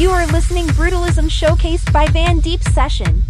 You are listening Brutalism showcased by Wan Deep Session.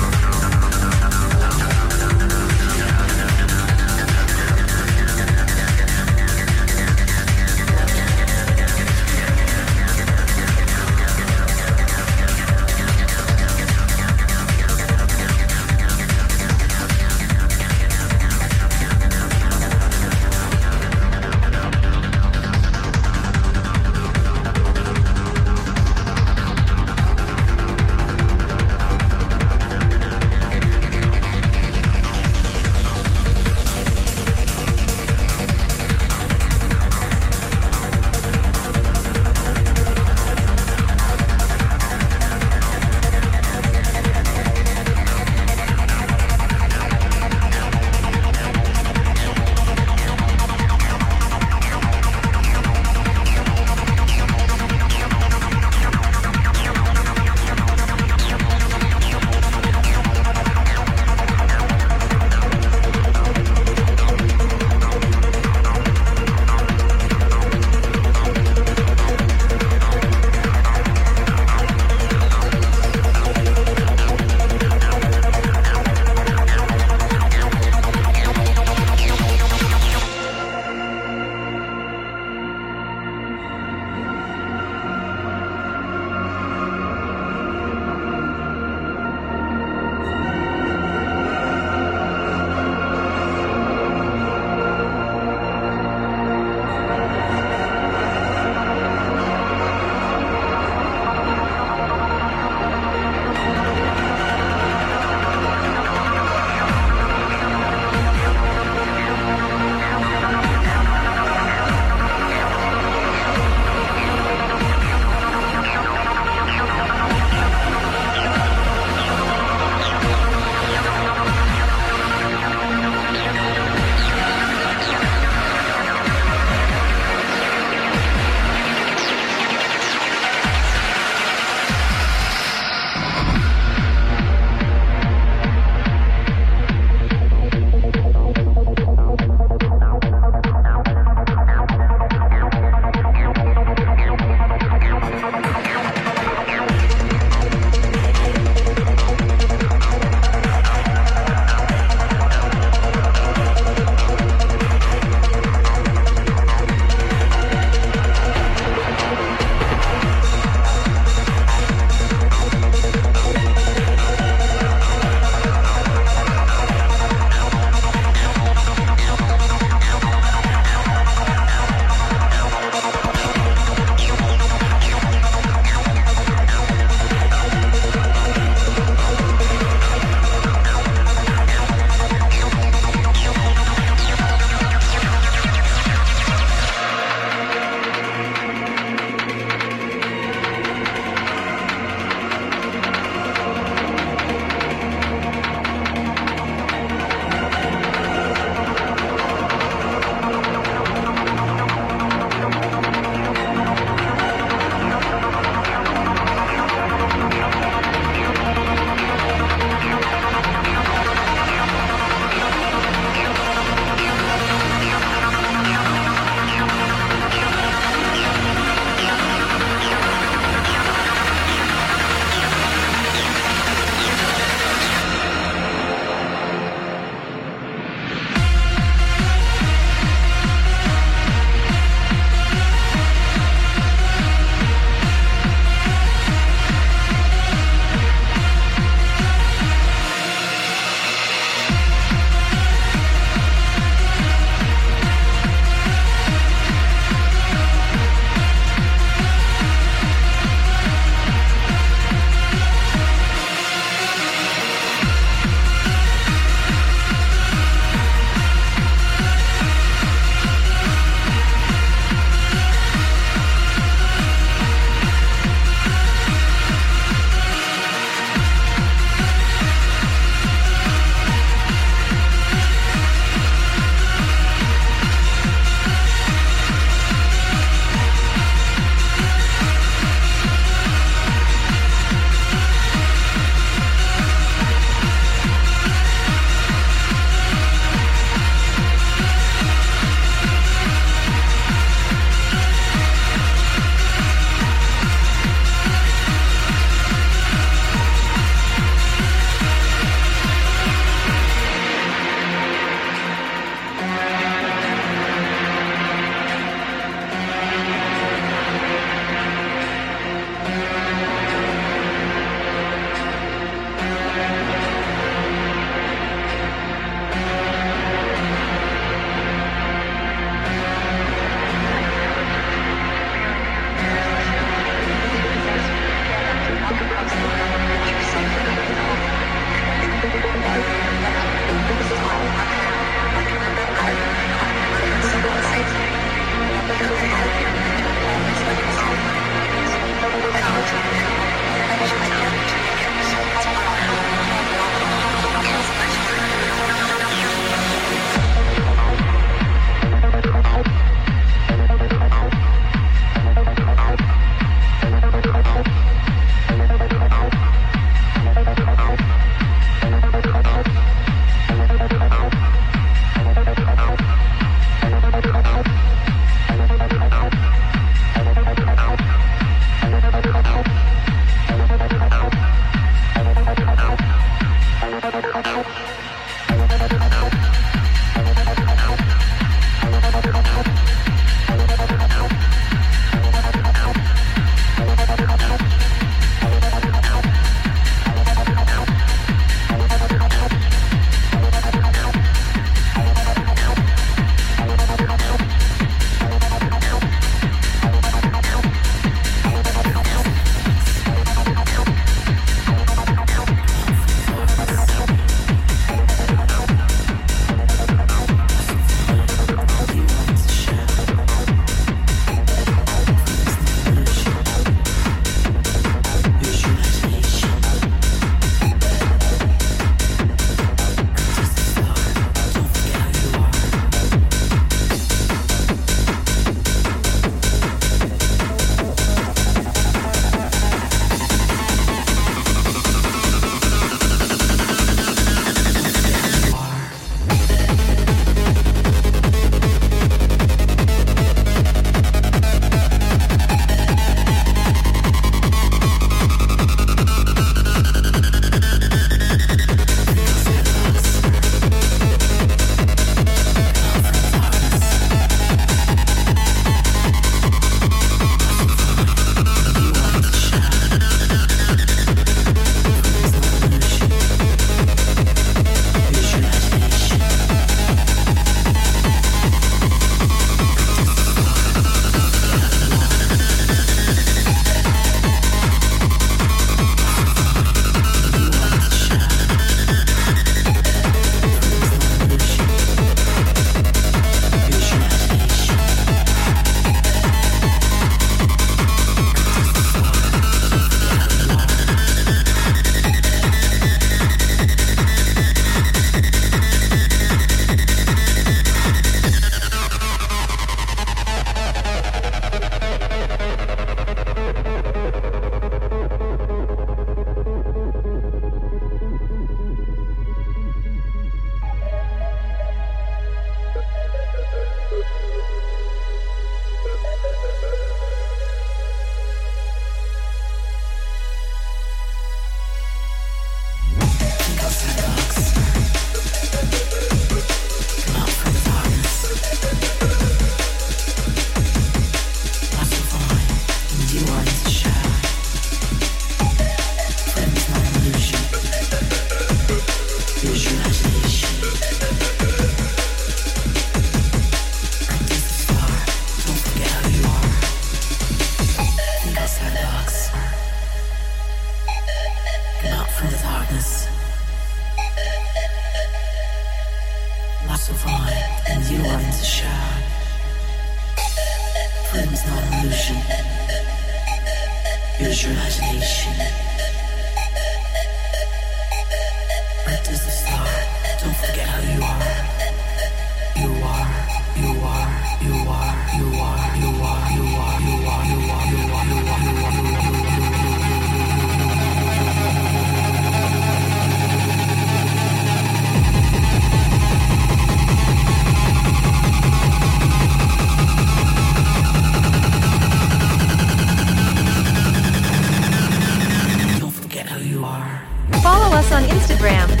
Follow us on Instagram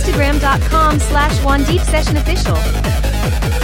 Instagram.com slash Wan Deep Session Official.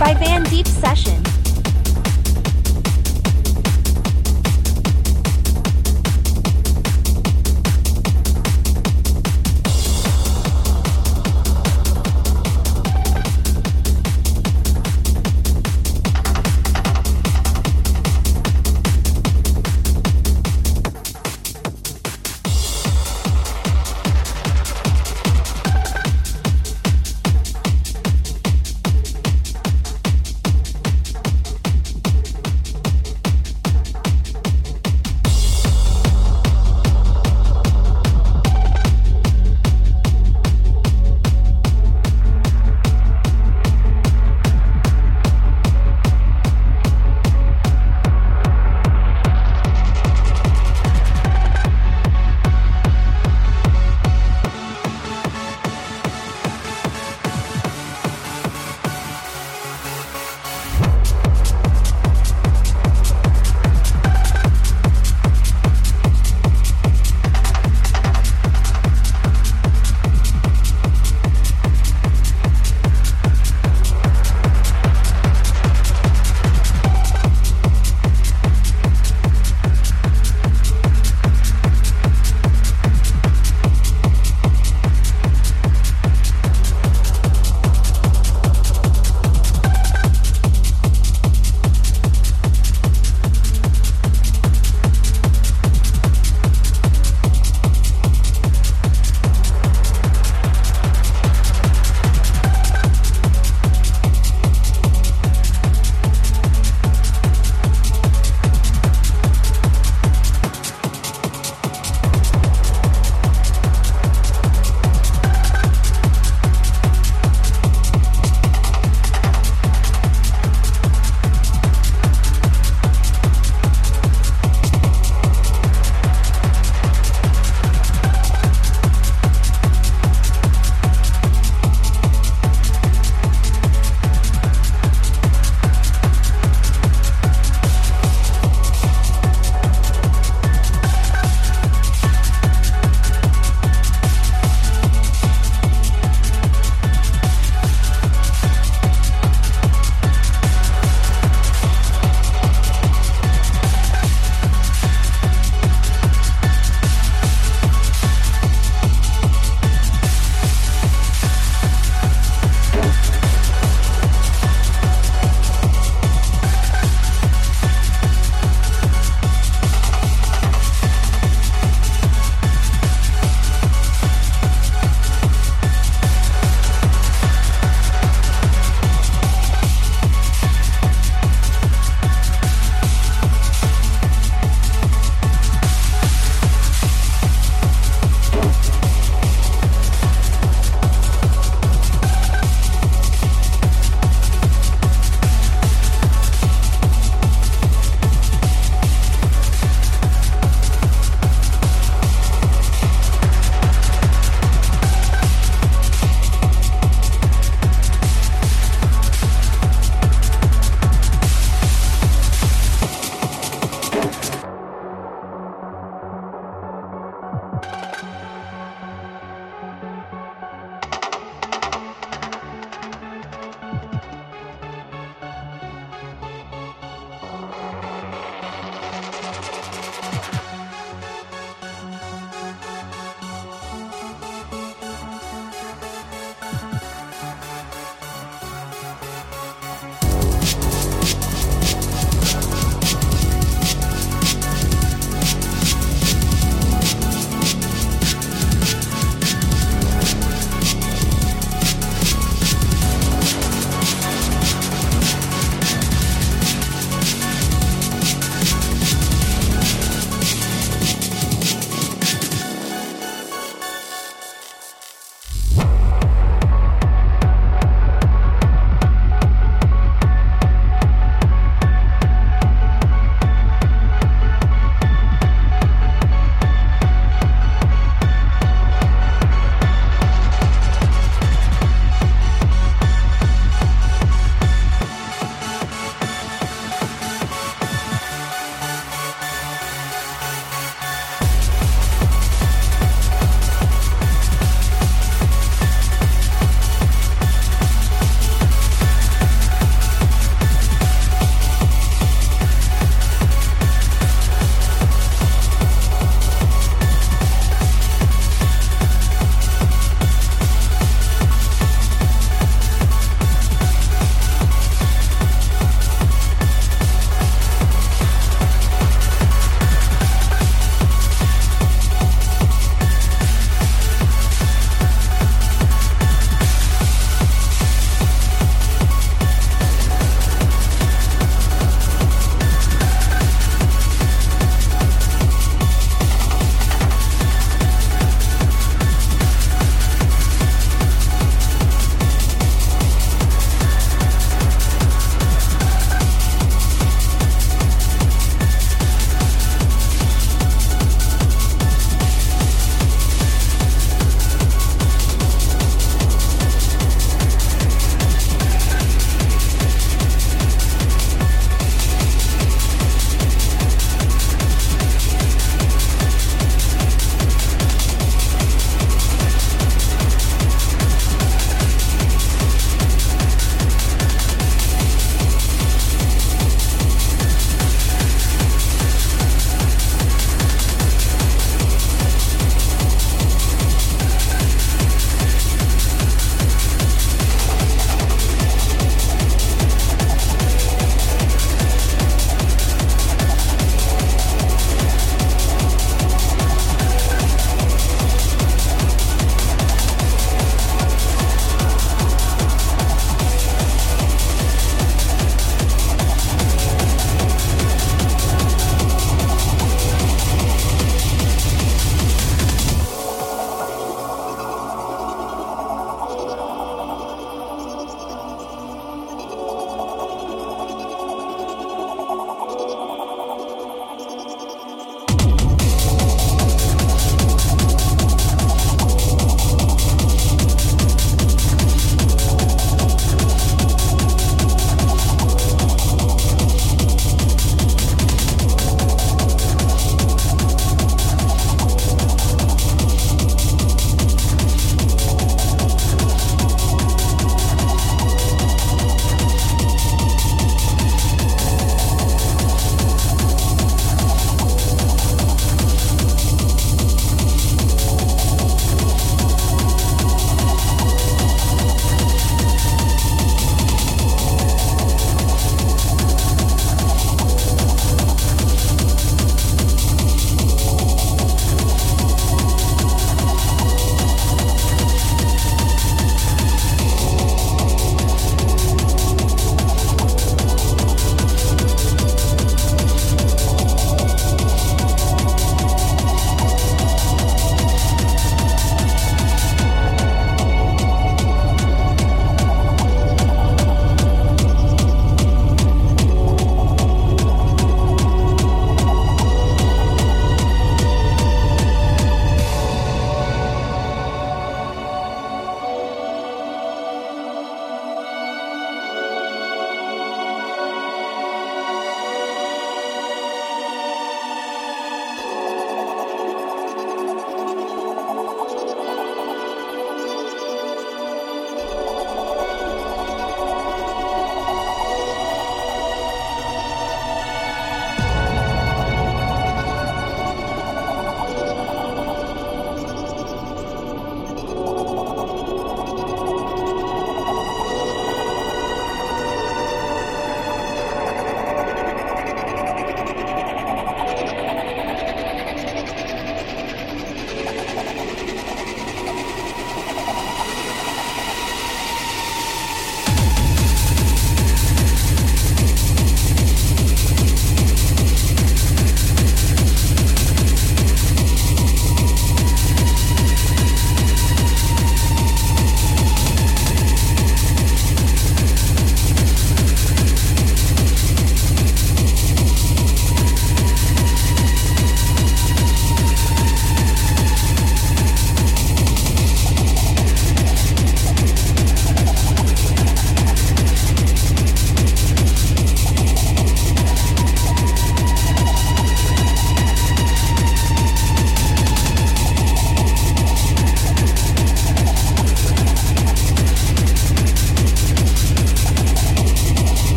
by Van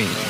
Fiend.